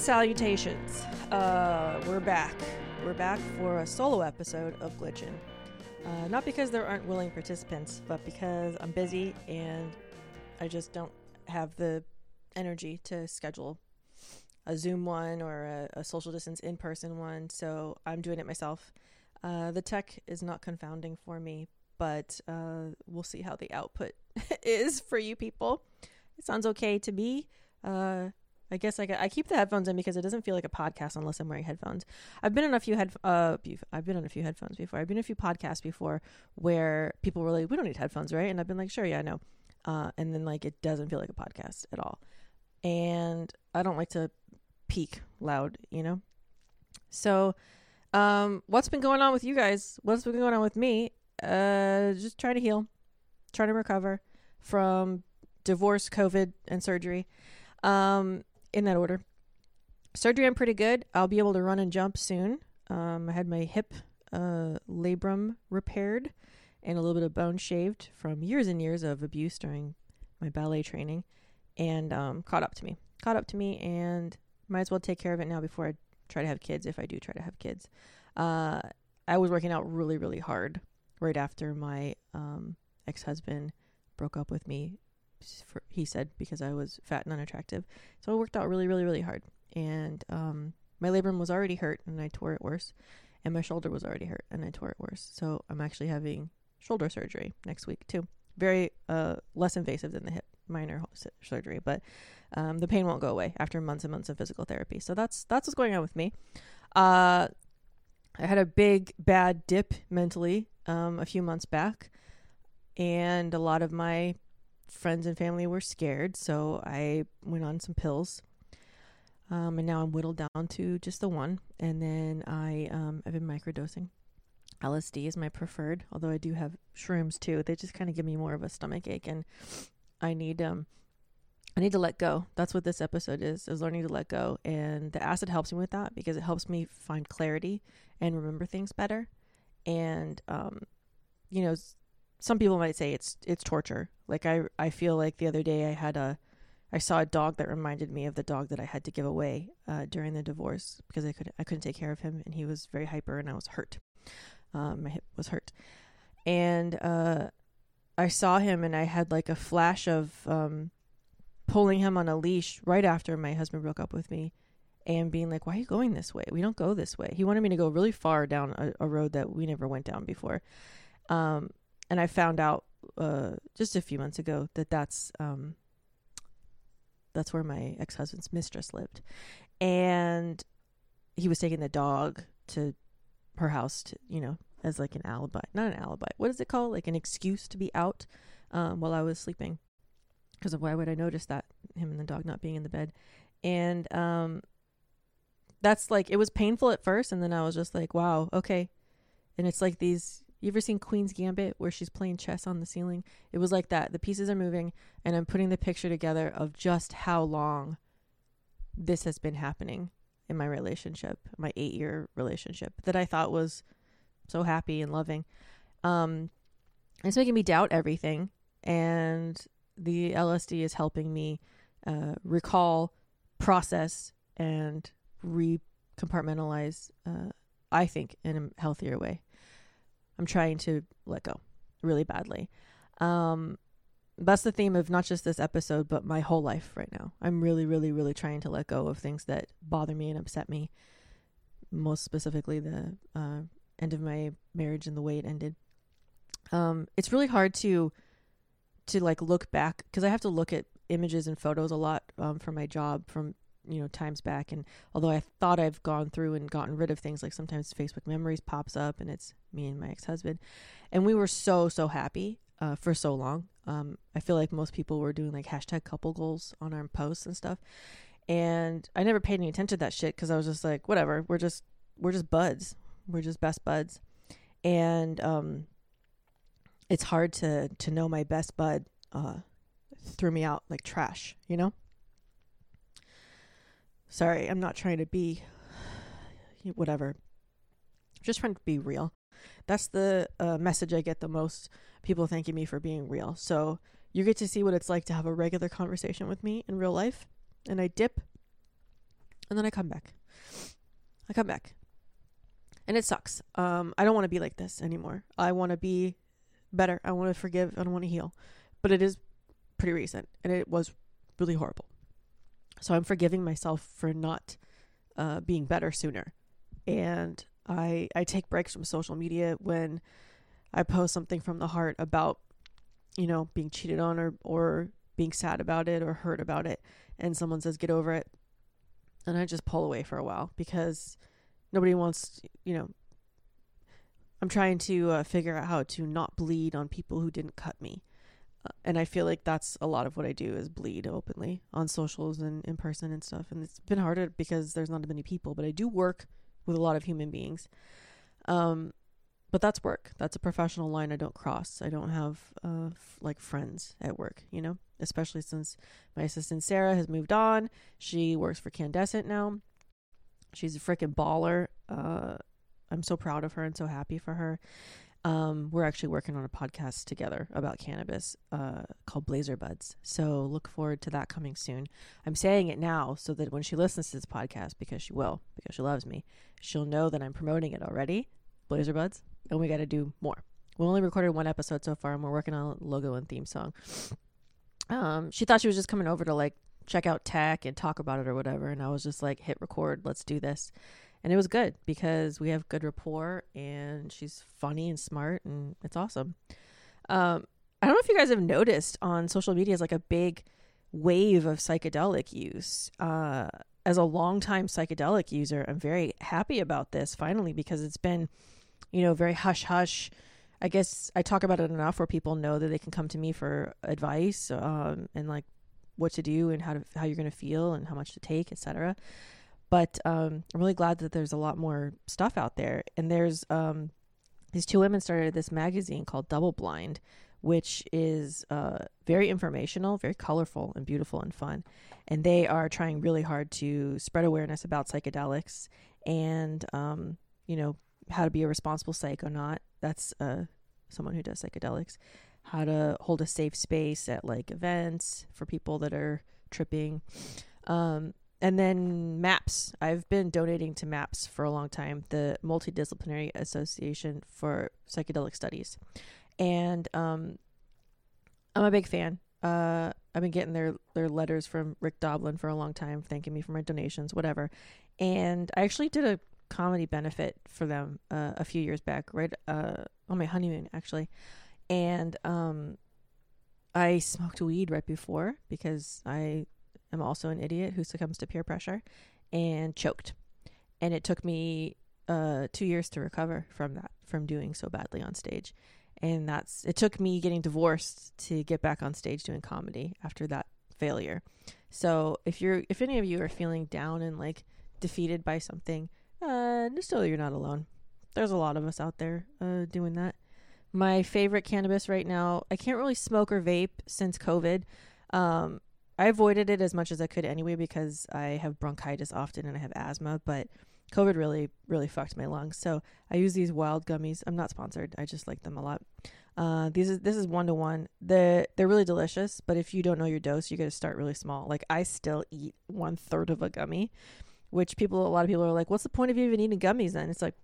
and salutations. Uh, we're back. We're back for a solo episode of Glitchin'. Uh, not because there aren't willing participants, but because I'm busy and I just don't have the energy to schedule a Zoom one or a, a social distance in person one. So I'm doing it myself. Uh, the tech is not confounding for me, but uh, we'll see how the output is for you people. It sounds okay to me. Uh, I guess I, I keep the headphones in because it doesn't feel like a podcast unless I'm wearing headphones. I've been in a few head uh I've been on a few headphones before. I've been in a few podcasts before where people were like, "We don't need headphones, right?" And I've been like, "Sure, yeah, I know." Uh, and then like it doesn't feel like a podcast at all. And I don't like to peak loud, you know. So, um, what's been going on with you guys? What's been going on with me? Uh, just trying to heal, trying to recover from divorce, COVID, and surgery. Um, in that order. Surgery, I'm pretty good. I'll be able to run and jump soon. Um, I had my hip uh, labrum repaired and a little bit of bone shaved from years and years of abuse during my ballet training, and um, caught up to me. Caught up to me, and might as well take care of it now before I try to have kids. If I do try to have kids, uh, I was working out really, really hard right after my um, ex-husband broke up with me for, he said because I was fat and unattractive. So I worked out really, really, really hard. And um, my labrum was already hurt and I tore it worse. And my shoulder was already hurt and I tore it worse. So I'm actually having shoulder surgery next week too. Very uh, less invasive than the hip minor surgery, but um, the pain won't go away after months and months of physical therapy. So that's that's what's going on with me. Uh, I had a big bad dip mentally um, a few months back, and a lot of my friends and family were scared, so I went on some pills. Um, and now I'm whittled down to just the one. And then I um, I've been microdosing. LSD is my preferred, although I do have shrooms too. They just kind of give me more of a stomach ache, and I need um I need to let go. That's what this episode is: is learning to let go. And the acid helps me with that because it helps me find clarity and remember things better. And um, you know, some people might say it's it's torture. Like I I feel like the other day I had a I saw a dog that reminded me of the dog that I had to give away uh, during the divorce because I could I couldn't take care of him and he was very hyper and I was hurt. Um, my hip was hurt, and uh, I saw him and I had like a flash of um, pulling him on a leash right after my husband broke up with me and being like, "Why are you going this way? We don't go this way." He wanted me to go really far down a, a road that we never went down before. Um, and I found out uh, just a few months ago that that's um, that's where my ex husband's mistress lived, and he was taking the dog to her house to you know as like an alibi, not an alibi. What is it called? Like an excuse to be out um, while I was sleeping. Because of why would I notice that him and the dog not being in the bed? And um, that's like it was painful at first, and then I was just like, wow, okay. And it's like these you ever seen Queen's Gambit where she's playing chess on the ceiling? It was like that. The pieces are moving, and I'm putting the picture together of just how long this has been happening in my relationship, my eight year relationship that I thought was so happy and loving. Um, it's making me doubt everything, and the LSD is helping me uh, recall, process, and recompartmentalize. Uh, I think in a healthier way. I'm trying to let go really badly. Um, that's the theme of not just this episode, but my whole life right now. I'm really, really, really trying to let go of things that bother me and upset me. Most specifically, the uh, end of my marriage and the way it ended. Um, it's really hard to to like look back because I have to look at images and photos a lot um, for my job from you know times back and although i thought i've gone through and gotten rid of things like sometimes facebook memories pops up and it's me and my ex-husband and we were so so happy uh, for so long. Um, i feel like most people were doing like hashtag couple goals on our posts and stuff and i never paid any attention to that shit because i was just like whatever we're just we're just buds. We're just best buds. And um it's hard to to know my best bud uh threw me out like trash you know Sorry, I'm not trying to be whatever. just trying to be real. That's the uh, message I get the most. People thanking me for being real. So you get to see what it's like to have a regular conversation with me in real life. And I dip, and then I come back. I come back. And it sucks. Um, I don't want to be like this anymore. I want to be better. I want to forgive. I don't want to heal. But it is pretty recent and it was really horrible. So I'm forgiving myself for not uh, being better sooner. And I I take breaks from social media when I post something from the heart about you know being cheated on or or being sad about it or hurt about it. And someone says get over it. And I just pull away for a while because nobody wants you know I'm trying to uh, figure out how to not bleed on people who didn't cut me and I feel like that's a lot of what I do is bleed openly on socials and in person and stuff and it's been harder because there's not as many people but I do work with a lot of human beings um but that's work. That's a professional line I don't cross. I don't have uh, f- like friends at work, you know, especially since my assistant Sarah has moved on. She works for Candescent now. She's a freaking baller. Uh, I'm so proud of her and so happy for her. Um, we're actually working on a podcast together about cannabis uh, called Blazer Buds. So look forward to that coming soon. I'm saying it now so that when she listens to this podcast, because she will, because she loves me, she'll know that I'm promoting it already. Blazer Buds and we got to do more. We only recorded one episode so far, and we're working on a logo and theme song. Um, she thought she was just coming over to like check out tech and talk about it or whatever, and I was just like, hit record, let's do this. And it was good because we have good rapport, and she's funny and smart, and it's awesome. Um, I don't know if you guys have noticed on social media is like a big wave of psychedelic use. Uh, as a longtime psychedelic user, I'm very happy about this finally because it's been you know, very hush hush. I guess I talk about it enough where people know that they can come to me for advice um, and like what to do and how to how you're going to feel and how much to take, etc. But um, I'm really glad that there's a lot more stuff out there. And there's um, these two women started this magazine called Double Blind, which is uh, very informational, very colorful, and beautiful and fun. And they are trying really hard to spread awareness about psychedelics and, um, you know, how to be a responsible psych or not. That's uh, someone who does psychedelics. How to hold a safe space at like events for people that are tripping. Um, and then MAPS. I've been donating to MAPS for a long time, the Multidisciplinary Association for Psychedelic Studies. And um, I'm a big fan. Uh, I've been getting their, their letters from Rick Doblin for a long time, thanking me for my donations, whatever. And I actually did a comedy benefit for them uh, a few years back, right uh, on my honeymoon actually, and um, I smoked weed right before because I am also an idiot who succumbs to peer pressure, and choked, and it took me uh, two years to recover from that from doing so badly on stage, and that's it took me getting divorced to get back on stage doing comedy after that failure. So if you're if any of you are feeling down and like defeated by something uh, still, you're not alone. There's a lot of us out there uh, doing that. My favorite cannabis right now, I can't really smoke or vape since COVID. Um, I avoided it as much as I could anyway because I have bronchitis often and I have asthma, but COVID really, really fucked my lungs. So I use these Wyld gummies. I'm not sponsored. I just like them a lot. Uh, these is this is one to one. They're they're really delicious, but if you don't know your dose, you got to start really small. Like I still eat one third of a gummy which people, a lot of people are like, what's the point of even eating gummies then? It's like,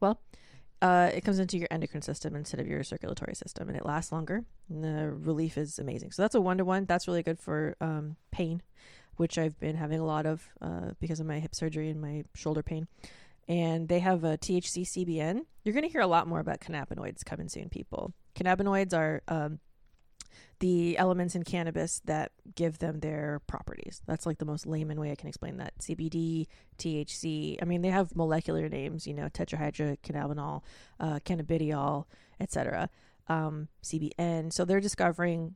well, uh, it comes into your endocrine system instead of your circulatory system and it lasts longer and the relief is amazing. So that's a one to one. That's really good for um, pain, which I've been having a lot of uh, because of my hip surgery and my shoulder pain. And they have a THC CBN. You're going to hear a lot more about cannabinoids coming soon, people. Cannabinoids are um, the elements in cannabis that give them their properties. That's like the most layman way I can explain that. CBD, THC. I mean, they have molecular names, you know, tetrahydrocannabinol, uh, cannabidiol, etc. Um, CBN. So they're discovering,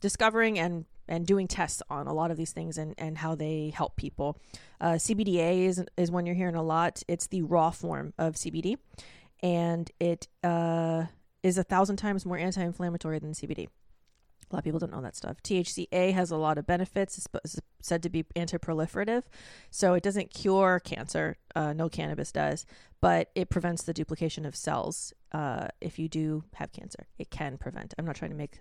discovering and and doing tests on a lot of these things and, and how they help people. Uh, CBDA is, is one you're hearing a lot. It's the raw form of CBD, and it uh, is a thousand times more anti inflammatory than CBD. A lot of people don't know that stuff. THCA has a lot of benefits. It's said to be anti-proliferative, so it doesn't cure cancer. Uh, no cannabis does, but it prevents the duplication of cells. Uh, if you do have cancer, it can prevent. I'm not trying to make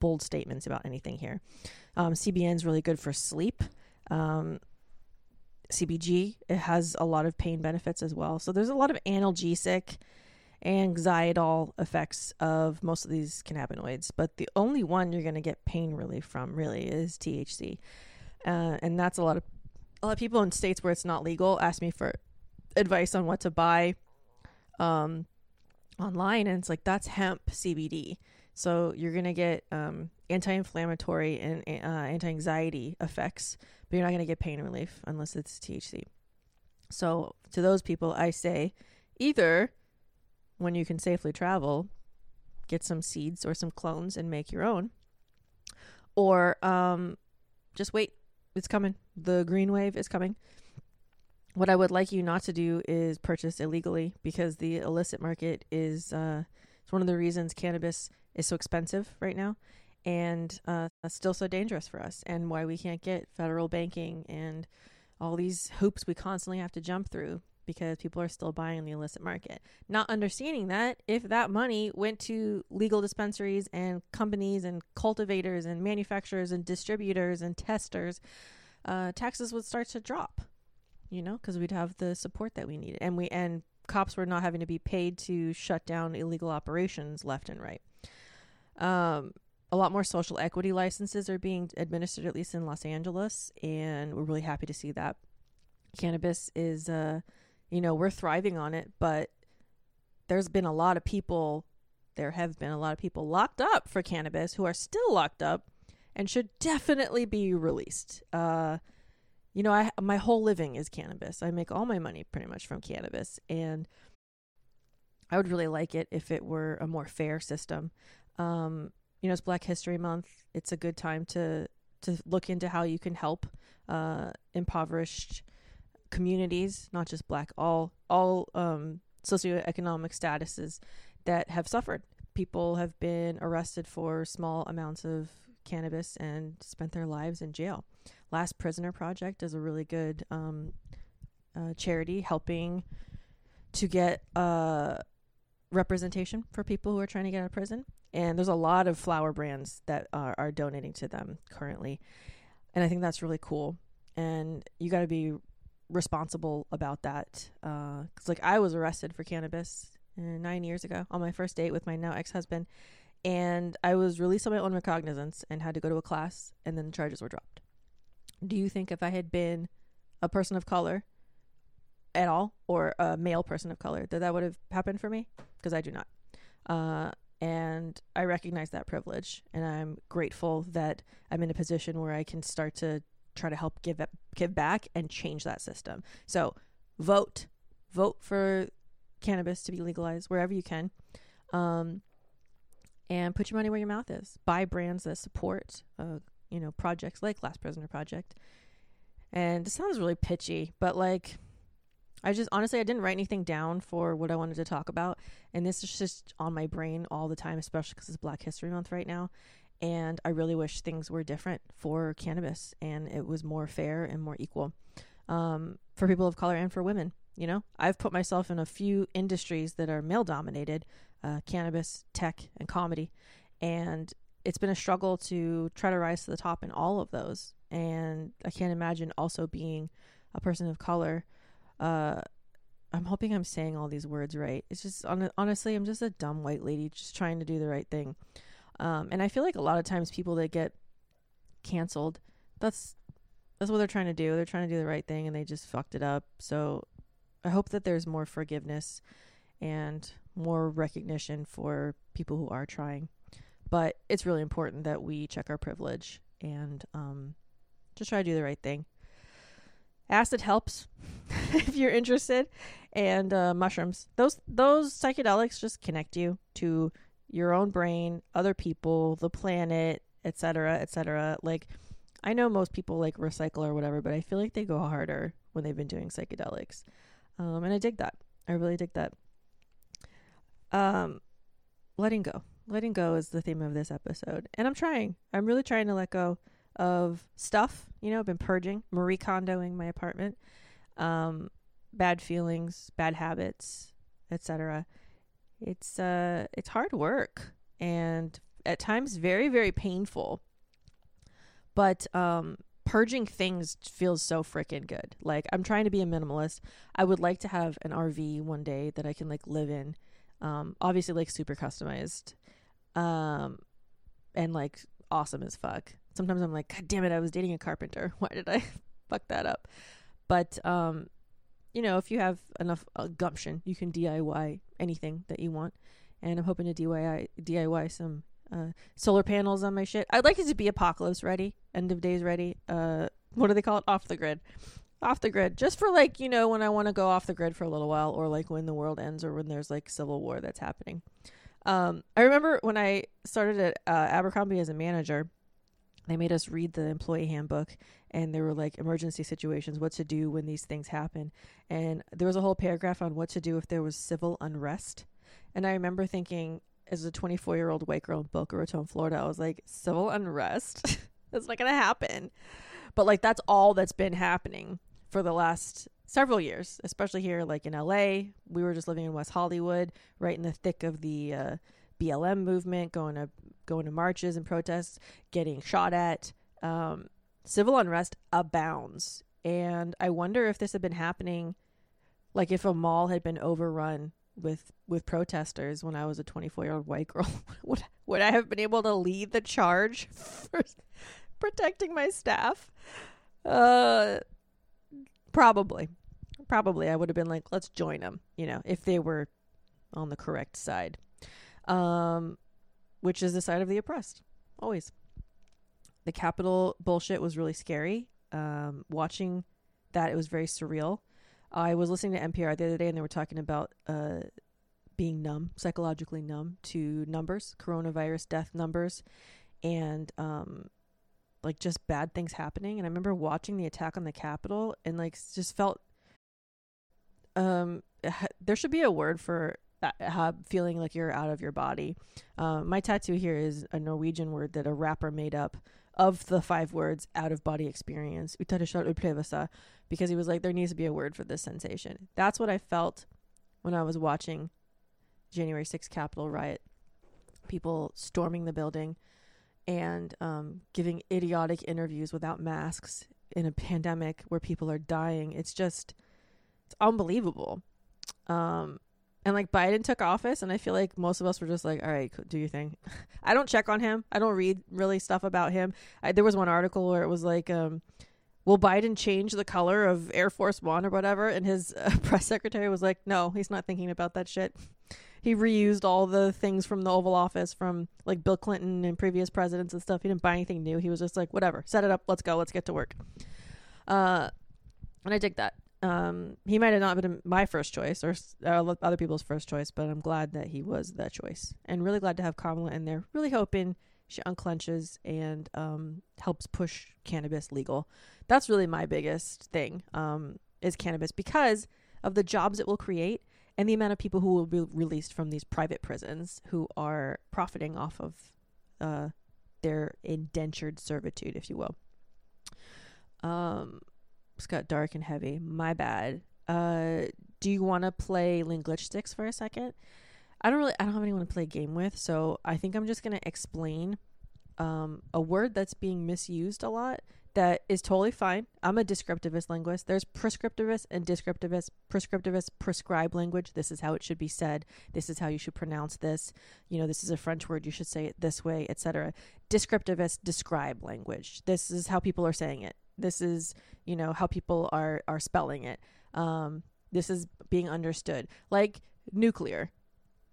bold statements about anything here. Um, CBN is really good for sleep. Um, CBG. It has a lot of pain benefits as well. So there's a lot of analgesic anxietol effects of most of these cannabinoids, but the only one you're going to get pain relief from really is THC. Uh, and that's a lot of a lot of people in states where it's not legal ask me for advice on what to buy um, online and it's like that's hemp CBD. So you're going to get um, anti-inflammatory and uh, anti-anxiety effects, but you're not going to get pain relief unless it's THC. So to those people I say either when you can safely travel, get some seeds or some clones and make your own. Or um, just wait. It's coming. The green wave is coming. What I would like you not to do is purchase illegally because the illicit market is uh, it's one of the reasons cannabis is so expensive right now and uh, still so dangerous for us and why we can't get federal banking and all these hoops we constantly have to jump through because people are still buying in the illicit market. Not understanding that if that money went to legal dispensaries and companies and cultivators and manufacturers and distributors and testers, uh, taxes would start to drop. You know, because we'd have the support that we needed, and we and cops were not having to be paid to shut down illegal operations left and right. Um, a lot more social equity licenses are being administered, at least in Los Angeles, and we're really happy to see that. Cannabis is uh, you know, we're thriving on it, but there's been a lot of people, there have been a lot of people locked up for cannabis who are still locked up and should definitely be released. Uh, you know, I my whole living is cannabis. I make all my money pretty much from cannabis, and I would really like it if it were a more fair system. Um, you know, it's Black History Month. It's a good time to to look into how you can help uh, impoverished communities, not just black, all all um, socioeconomic statuses that have suffered. People have been arrested for small amounts of cannabis and spent their lives in jail. Last Prisoner Project is a really good um, uh, charity helping to get uh, representation for people who are trying to get out of prison. And there's a lot of flower brands that are, are donating to them currently. And I think that's really cool. And you got to be responsible about that. Because, uh, like, I was arrested for cannabis uh, nine years ago on my first date with my now ex husband. And I was released on my own recognizance and had to go to a class, and then the charges were dropped. Do you think if I had been a person of color at all, or a male person of color, that that would have happened for me? Because I do not. Uh, and I recognize that privilege, and I'm grateful that I'm in a position where I can start to try to help give give back and change that system. So vote, vote for cannabis to be legalized wherever you can, um, and put your money where your mouth is. Buy brands that support, uh, you know, projects like Last Prisoner Project. And it sounds really pitchy, but like. I just honestly I didn't write anything down for what I wanted to talk about, and this is just on my brain all the time, especially because it's Black History Month right now. And I really wish things were different for cannabis and it was more fair and more equal um, for people of color and for women. You know, I've put myself in a few industries that are male dominated uh, cannabis, tech, and comedy. And it's been a struggle to try to rise to the top in all of those. And I can't imagine also being a person of color. Uh, I'm hoping I'm saying all these words right. It's just on, honestly, I'm just a dumb white lady just trying to do the right thing. Um, and I feel like a lot of times people that get canceled, that's that's what they're trying to do. They're trying to do the right thing and they just fucked it up. So I hope that there's more forgiveness and more recognition for people who are trying. But it's really important that we check our privilege and um, just try to do the right thing. Acid helps if you're interested, and uh, mushrooms. Those those psychedelics just connect you to your own brain, other people, the planet, etc., etc. Like I know most people like recycle or whatever, but I feel like they go harder when they've been doing psychedelics. Um, and I dig that. I really dig that. Um, letting go. Letting go is the theme of this episode. And I'm trying. I'm really trying to let go of stuff. You know, I've been purging, Marie Kondoing my apartment, um, bad feelings, bad habits, etc it's uh it's hard work and at times very very painful but um purging things feels so freaking good. Like I'm trying to be a minimalist. I would like to have an RV one day that I can like live in. Um, obviously like super customized. Um, and like awesome as fuck. Sometimes I'm like, God damn it, I was dating a carpenter. Why did I fuck that up? But um, you know, if you have enough uh, gumption, you can DIY anything that you want. And I'm hoping to DIY DIY some uh, solar panels on my shit. I'd like it to be apocalypse ready, end of days ready. Uh, what do they call it? Off the grid. Off the grid. Just for like, you know, when I want to go off the grid for a little while or like when the world ends or when there's like civil war that's happening. Um, I remember when I started at uh, Abercrombie as a manager, they made us read the employee handbook and there were like emergency situations, what to do when these things happen. And there was a whole paragraph on what to do if there was civil unrest. And I remember thinking, as a 24 year old white girl in Boca Raton, Florida, I was like, civil unrest? that's not to happen. But like, that's all that's been happening for the last several years, especially here, like in LA. We were just living in West Hollywood, right in the thick of the uh, BLM movement, going to going to marches and protests, getting shot at. Um, civil unrest abounds, and I wonder if this had been happening, like if a mall had been overrun with with protesters when I was a 24 year old white girl, would would I have been able to lead the charge for protecting my staff? Uh, probably, probably I would have been like, let's join them. You know, if they were on the correct side, um, which is the side of the oppressed, always. The Capitol bullshit was really scary. Um, watching that, it was very surreal. I was listening to NPR the other day and they were talking about uh, being numb, psychologically numb to numbers, coronavirus death numbers, and um, like just bad things happening. And I remember watching the attack on the Capitol and like just felt um there should be a word for uh, feeling like you're out of your body. Uh, my tattoo here is a Norwegian word that a rapper made up of the five words out of body experience. Because he was like there needs to be a word for this sensation. That's what i felt when i was watching january 6th capitol riot. People storming the building and um, giving idiotic interviews without masks in a pandemic where people are dying. It's just it's unbelievable. Um, and like Biden took office, and I feel like most of us were just like, "All right, do your thing." I don't check on him. I don't read really stuff about him. I, there was one article where it was like, um, "Will Biden change the color of Air Force One or whatever?" And his uh, press secretary was like, "No, he's not thinking about that shit." He reused all the things from the Oval Office from like Bill Clinton and previous presidents and stuff. He didn't buy anything new. He was just like, "Whatever, set it up. Let's go. Let's get to work." Uh, and I dig that um, he might have not been my first choice or uh, other people's first choice, but I'm glad that he was that choice, and really glad to have Kamala in there. Really hoping she unclenches and um, helps push cannabis legal. That's really my biggest thing um, is cannabis because of the jobs it will create and the amount of people who will be released from these private prisons who are profiting off of uh, their indentured servitude, if you will. Um, it's got dark and heavy. My bad. Uh, do you want to play Linglitch for a second? I don't really. I don't have anyone to play a game with, so I think I'm just gonna explain um, a word that's being misused a lot that is totally fine. I'm a descriptivist linguist. There's prescriptivist and descriptivist. Prescriptivist prescribe language. This is how it should be said. This is how you should pronounce this. You know, this is a French word. You should say it this way, etc. Descriptivist describe language. This is how people are saying it. This is, you know, how people are are spelling it. Um, this is being understood. Like nuclear.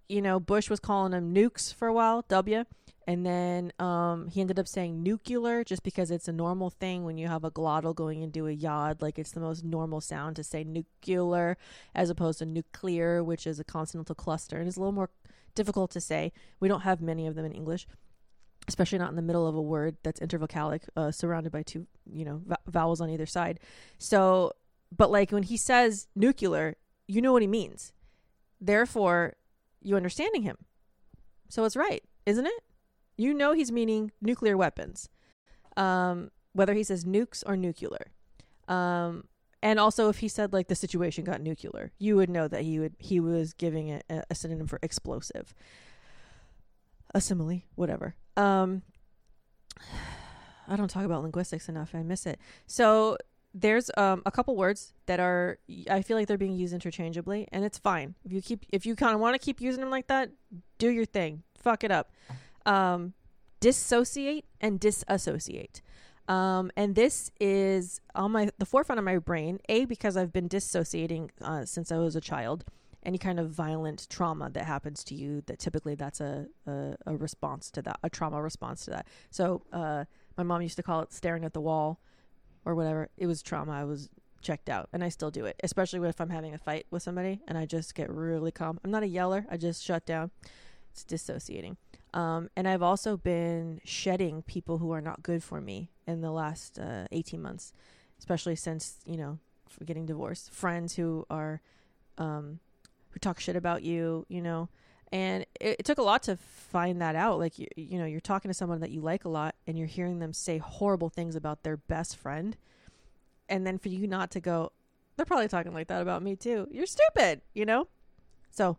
You know, Bush was calling them nukes for a while, W, and then um, he ended up saying nuclear just because it's a normal thing when you have a glottal going into a yod. Like it's the most normal sound to say nuclear as opposed to nuclear, which is a consonantal cluster and is a little more difficult to say. We don't have many of them in English especially not in the middle of a word that's intervocalic, uh, surrounded by two, you know, vowels on either side. So, but like when he says nuclear, you know what he means. Therefore, you understanding him. So it's right, isn't it? You know he's meaning nuclear weapons. Um, whether he says nukes or nuclear. Um, and also if he said like the situation got nuclear, you would know that he would he was giving it a, a synonym for explosive. A simile, whatever. Um, I don't talk about linguistics enough. I miss it. So there's um, a couple words that are I feel like they're being used interchangeably, and it's fine if you keep if you kind of want to keep using them like that. Do your thing. Fuck it up. Um, dissociate and disassociate. Um, and this is on my the forefront of my brain. A because I've been dissociating uh, since I was a child. Any kind of violent trauma that happens to you, that typically that's a a, a response to that, a trauma response to that. So uh, my mom used to call it staring at the wall or whatever, it was trauma. I was checked out, and I still do it, especially if I'm having a fight with somebody and I just get really calm. I'm not a yeller. I just shut down. It's dissociating. Um, and I've also been shedding people who are not good for me in the last uh, 18 months, especially since you know getting divorced. Friends who are um, talk shit about you, you know, and it, it, took a lot to find that out. Like you, you know you're talking to someone that you like a lot and you're hearing them say horrible things about their best friend. And then for you not to go they're probably talking like that about me too. You're stupid you know? So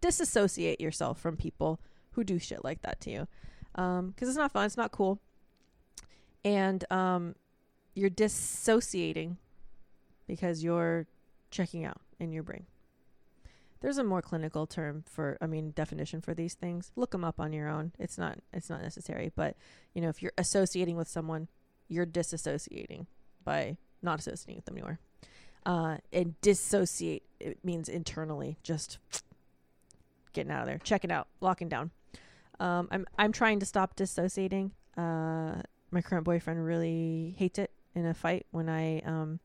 disassociate yourself from people who do shit like that to you um because it's not fun it's not cool. And um you're dissociating because you're checking out in your brain there's a more clinical term for, I mean, definition for these things. Look them up on your own. It's not, it's not necessary. But you know, if you're associating with someone, you're disassociating by not associating with them anymore. Uh, and dissociate it means internally, just getting out of there, checking out, locking down. Um, I'm I'm trying to stop dissociating. Uh, my current boyfriend really hates it in a fight when I um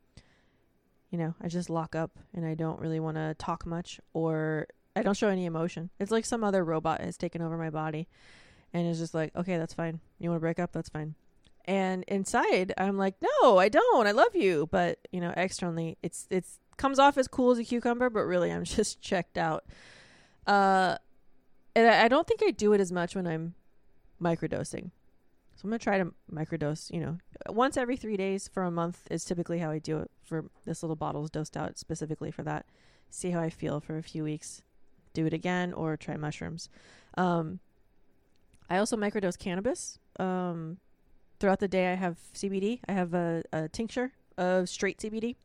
you know, I just lock up and I don't really want to talk much or I don't show any emotion. It's like some other robot has taken over my body and it's just like, okay, that's fine. You want to break up? That's fine. And inside, I'm like, no, I don't. I love you. But, you know, externally, it's, it's, comes off as cool as a cucumber, but really I'm just checked out. Uh, and I, I don't think I do it as much when I'm microdosing. So I'm gonna try to microdose. You know, once every three days for a month is typically how I do it. For this little bottle is dosed out specifically for that. See how I feel for a few weeks. Do it again or try mushrooms. Um, I also microdose cannabis. Um, throughout the day, I have CBD. I have a, a tincture of straight CBD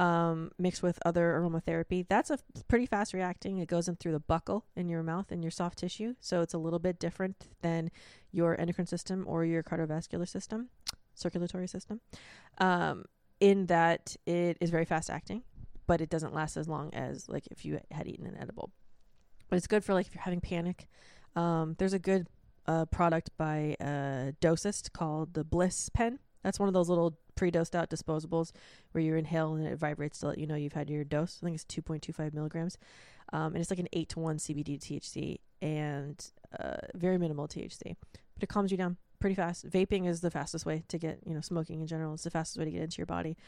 um, mixed with other aromatherapy. That's a pretty fast reacting. It goes in through the buccal in your mouth and your soft tissue. So it's a little bit different than your endocrine system or your cardiovascular system, circulatory system, um, in that it is very fast acting, but it doesn't last as long as like if you had eaten an edible. But it's good for like if you're having panic. Um, there's a good uh, product by uh, Dosist called the Bliss Pen. That's one of those little pre-dosed out disposables where you inhale and it vibrates to let you know you've had your dose. I think it's 2.25 milligrams. Um, and it's like an 8 to 1 CBD THC and uh, very minimal THC. But it calms you down pretty fast. Vaping is the fastest way to get, you know, smoking in general is the fastest way to get into your body.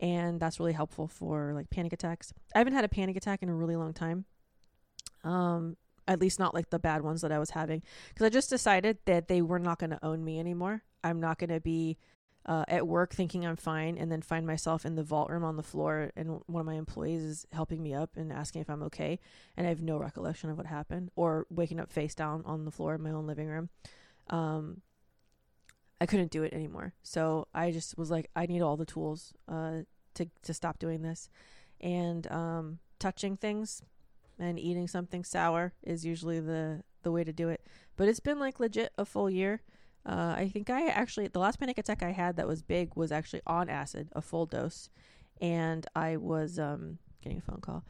And that's really helpful for like panic attacks. I haven't had a panic attack in a really long time. Um, at least not like the bad ones that I was having because I just decided that they were not going to own me anymore. I'm not going to be uh, at work thinking I'm fine and then find myself in the vault room on the floor and one of my employees is helping me up and asking if I'm okay and I have no recollection of what happened or waking up face down on the floor in my own living room. Um, I couldn't do it anymore. So I just was like, I need all the tools uh, to, to stop doing this. And um, touching things and eating something sour is usually the, the way to do it. But it's been like legit a full year. Uh, I think I actually the last panic attack I had that was big was actually on acid, a full dose, and I was um, getting a phone call.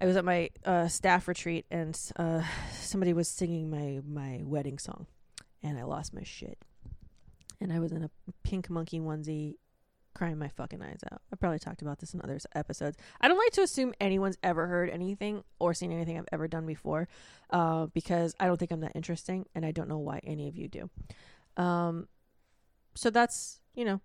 I was at my uh, staff retreat and uh, somebody was singing my my wedding song, and I lost my shit. And I was in a pink monkey onesie crying my fucking eyes out. I've probably talked about this in other episodes. I don't like to assume anyone's ever heard anything or seen anything I've ever done before, uh, because I don't think I'm that interesting, and I don't know why any of you do. Um, so that's you know,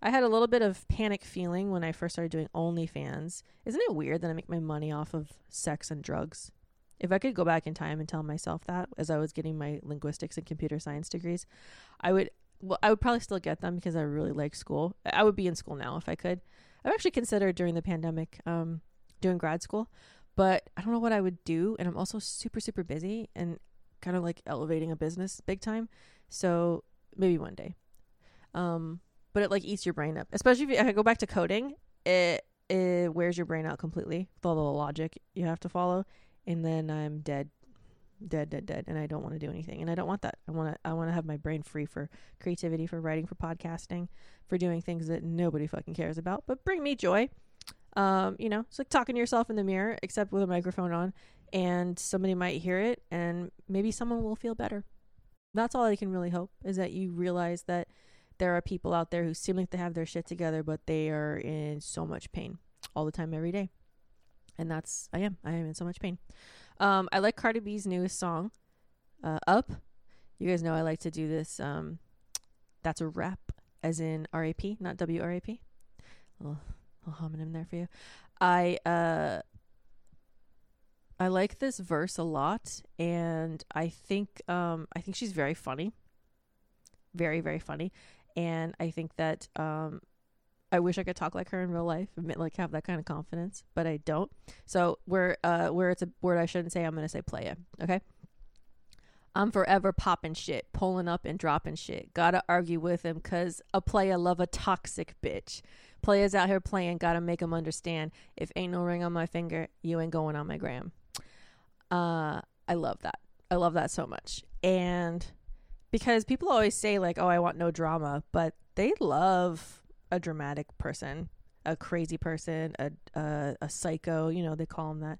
I had a little bit of panic feeling when I first started doing OnlyFans. Isn't it weird that I make my money off of sex and drugs? If I could go back in time and tell myself that as I was getting my linguistics and computer science degrees, I would well, I would probably still get them because I really like school. I would be in school now if I could. I've actually considered during the pandemic um, doing grad school, but I don't know what I would do. And I'm also super, super busy and kind of like elevating a business big time. So maybe one day. Um, but it like eats your brain up, especially if, you, if I go back to coding. It it wears your brain out completely with all the logic you have to follow, and then I'm dead, dead, dead, dead, and I don't want to do anything, and I don't want that. I want to I want to have my brain free for creativity, for writing, for podcasting, for doing things that nobody fucking cares about, but bring me joy. Um, you know, it's like talking to yourself in the mirror, except with a microphone on, and somebody might hear it, and maybe someone will feel better. That's all I can really hope is that you realize that there are people out there who seem like they have their shit together, but they are in so much pain all the time, every day. And that's, I am. I am in so much pain. Um, I like Cardi B's newest song, uh, Up. You guys know I like to do this. Um, that's a rap, as in R A P, not W R A P. Little, homonym there for you. I, uh, I like this verse a lot, and I think um, I think she's very funny, very very funny, and I think that um, I wish I could talk like her in real life, like have that kind of confidence, but I don't. So where uh, where it's a word I shouldn't say, I'm gonna say playa. Okay. I'm forever popping shit, pulling up and dropping shit. Gotta argue with him cause a playa love a toxic bitch. Players out here playing, gotta make them understand. If ain't no ring on my finger, you ain't going on my gram. Uh, I love that. I love that so much. And because people always say like, "Oh, I want no drama," but they love a dramatic person, a crazy person, a a, a psycho. You know, they call them that,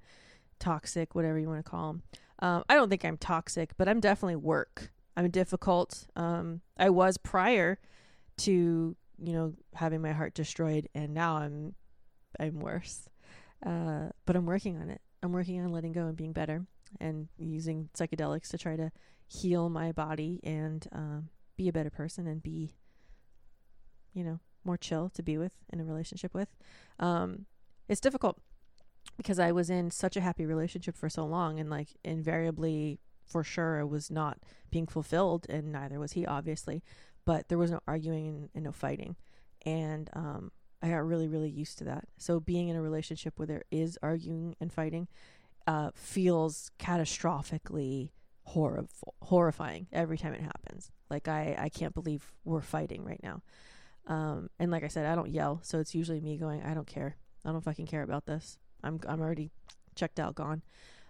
toxic, whatever you want to call them. Um, I don't think I'm toxic, but I'm definitely work. I'm difficult. Um, I was prior to you know having my heart destroyed, and now I'm I'm worse. Uh, but I'm working on it. I'm working on letting go and being better and using psychedelics to try to heal my body and um, be a better person and be, you know, more chill to be with in a relationship with. Um, it's difficult because I was in such a happy relationship for so long and like invariably for sure it was not being fulfilled and neither was he obviously but there was no arguing and, and no fighting and um, I got really, really used to that. So being in a relationship where there is arguing and fighting uh, feels catastrophically horrible, horrifying every time it happens. Like I, I can't believe we're fighting right now. Um, and like I said, I don't yell, so it's usually me going, I don't care. I don't fucking care about this. I'm, I'm already checked out, gone.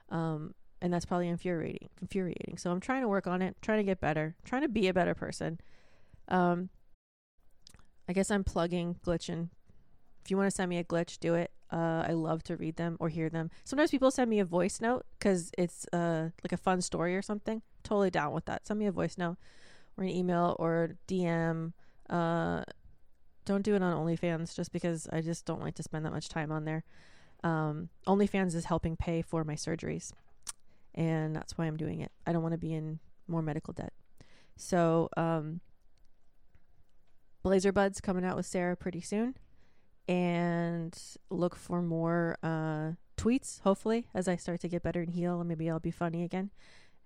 Um, and that's probably infuriating, infuriating. So I'm trying to work on it, trying to get better, trying to be a better person. Um, I guess I'm plugging glitching if you want to send me a glitch, do it. Uh, I love to read them or hear them. Sometimes people send me a voice note because it's uh, like a fun story or something. Totally down with that. Send me a voice note or an email or DM. Uh, don't do it on OnlyFans just because I just don't like to spend that much time on there. Um, OnlyFans is helping pay for my surgeries, and that's why I'm doing it. I don't want to be in more medical debt. So, um, Blazer Buds coming out with Sarah pretty soon and look for more uh, tweets, hopefully, as I start to get better and heal. And maybe I'll be funny again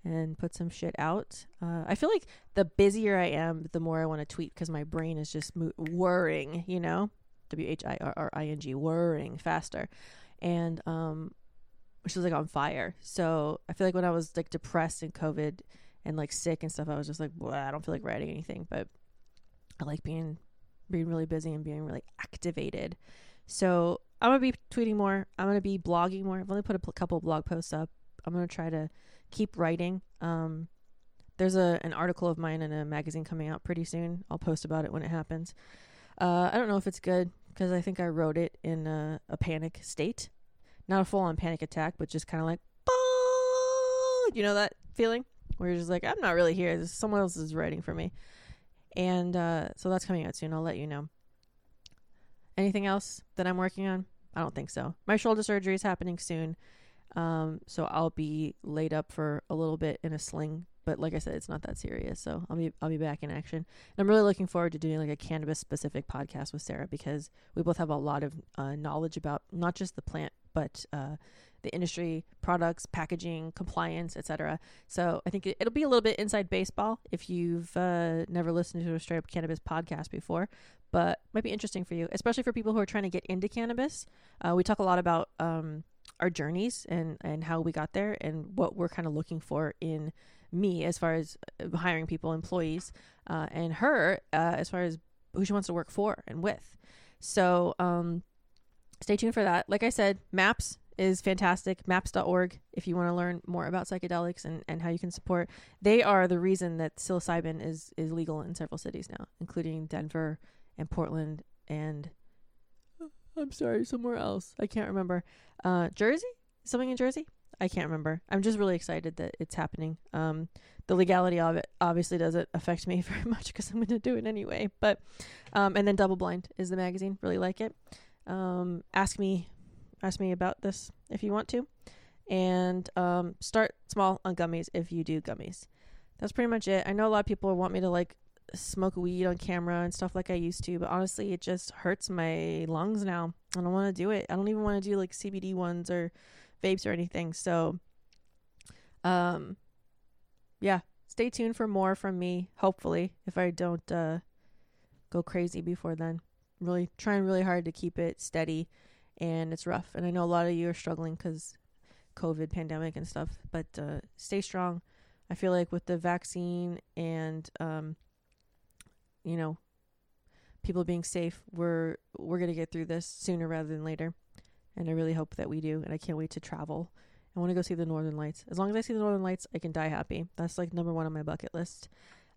and put some shit out. Uh, I feel like the busier I am, the more I want to tweet because my brain is just mo- whirring, you know? W H I R R I N G, whirring faster. And, um, which is like on fire. So I feel like when I was like depressed and COVID and like sick and stuff, I was just like, I don't feel like writing anything, but I like being being really busy and being really activated. So I'm gonna be tweeting more. I'm gonna be blogging more. I've only put a p- couple blog posts up. I'm gonna try to keep writing. Um, there's a an article of mine in a magazine coming out pretty soon. I'll post about it when it happens. Uh, I don't know if it's good because I think I wrote it in a, a panic state, not a full on panic attack, but just kind of like, you know that feeling where you're just like, I'm not really here. Someone else is writing for me. And uh, so that's coming out soon. I'll let you know. Anything else that I'm working on? I don't think so. My shoulder surgery is happening soon. Um, so I'll be laid up for a little bit in a sling, but like I said, it's not that serious. So I'll be I'll be back in action. And I'm really looking forward to doing like a cannabis specific podcast with Sarah because we both have a lot of uh, knowledge about not just the plant, but uh, the industry, products, packaging, compliance, etc. So I think it, will be a little bit inside baseball if you've uh, never listened to a straight up cannabis podcast before, but might be interesting for you, especially for people who are trying to get into cannabis. Uh, we talk a lot about um, our journeys and and how we got there and what we're kind of looking for in me as far as uh, hiring people, employees, uh, and her uh, as far as who she wants to work for and with. So um, stay tuned for that. Like I said, MAPS is fantastic. MAPS.org if you want to learn more about psychedelics and, and how you can support. They are the reason that psilocybin is, is legal in several cities now, including Denver and Portland and I'm sorry, somewhere else. I can't remember. Uh, Jersey? Something in Jersey? I can't remember. I'm just really excited that it's happening. Um, the legality of it obviously doesn't affect me very much because I'm going to do it anyway. But, um, and then Double Blind is the magazine. Really like it. Um, ask me, ask me about this if you want to, and um, start small on gummies if you do gummies. That's pretty much it. I know a lot of people want me to like smoke weed on camera and stuff like I used to, but honestly, it just hurts my lungs now. I don't want to do it. I don't even want to do like CBD ones or vapes or anything. So, um, yeah, stay tuned for more from me. Hopefully, if I don't uh, go crazy before then, really trying really hard to keep it steady, and it's rough. And I know a lot of you are struggling because COVID pandemic and stuff, but uh, stay strong. I feel like with the vaccine and um, you know, people being safe, we're we're gonna get through this sooner rather than later, and I really hope that we do. And I can't wait to travel. I want to go see the Northern Lights. As long as I see the Northern Lights, I can die happy. That's like number one on my bucket list.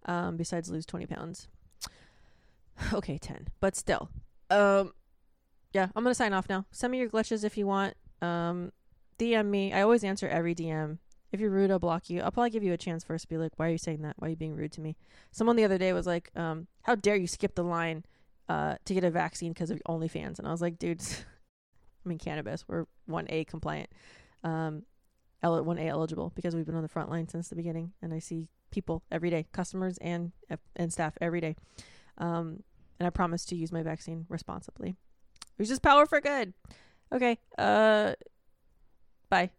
Um, besides lose twenty pounds. okay, ten, but still. Um, yeah, I'm gonna sign off now. Send me your glitches if you want. Um, DM me. I always answer every DM. If you're rude, I'll block you. I'll probably give you a chance first to be like, why are you saying that? Why are you being rude to me? Someone the other day was like, um, how dare you skip the line uh, to get a vaccine because of OnlyFans? And I was like, dude, I mean, cannabis. We're 1A compliant, um, 1A eligible because we've been on the front line since the beginning. And I see people every day, customers and and staff every day. Um, and I promise to use my vaccine responsibly. Use this power for good. Okay. Uh, bye.